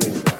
coming.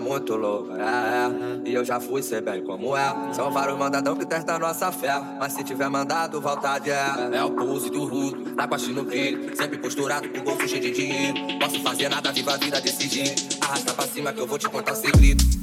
Muito louca, é, é. E eu já fui, sei bem como é. São vários mandadão que testam nossa fé. Mas se tiver mandado, vontade é. É o pulse do rudo, na costa no brilho. Sempre posturado com bolso cheio de dinheiro. Posso fazer nada, viva a vida decidir. Arrasta pra cima que eu vou te contar segredo.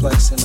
place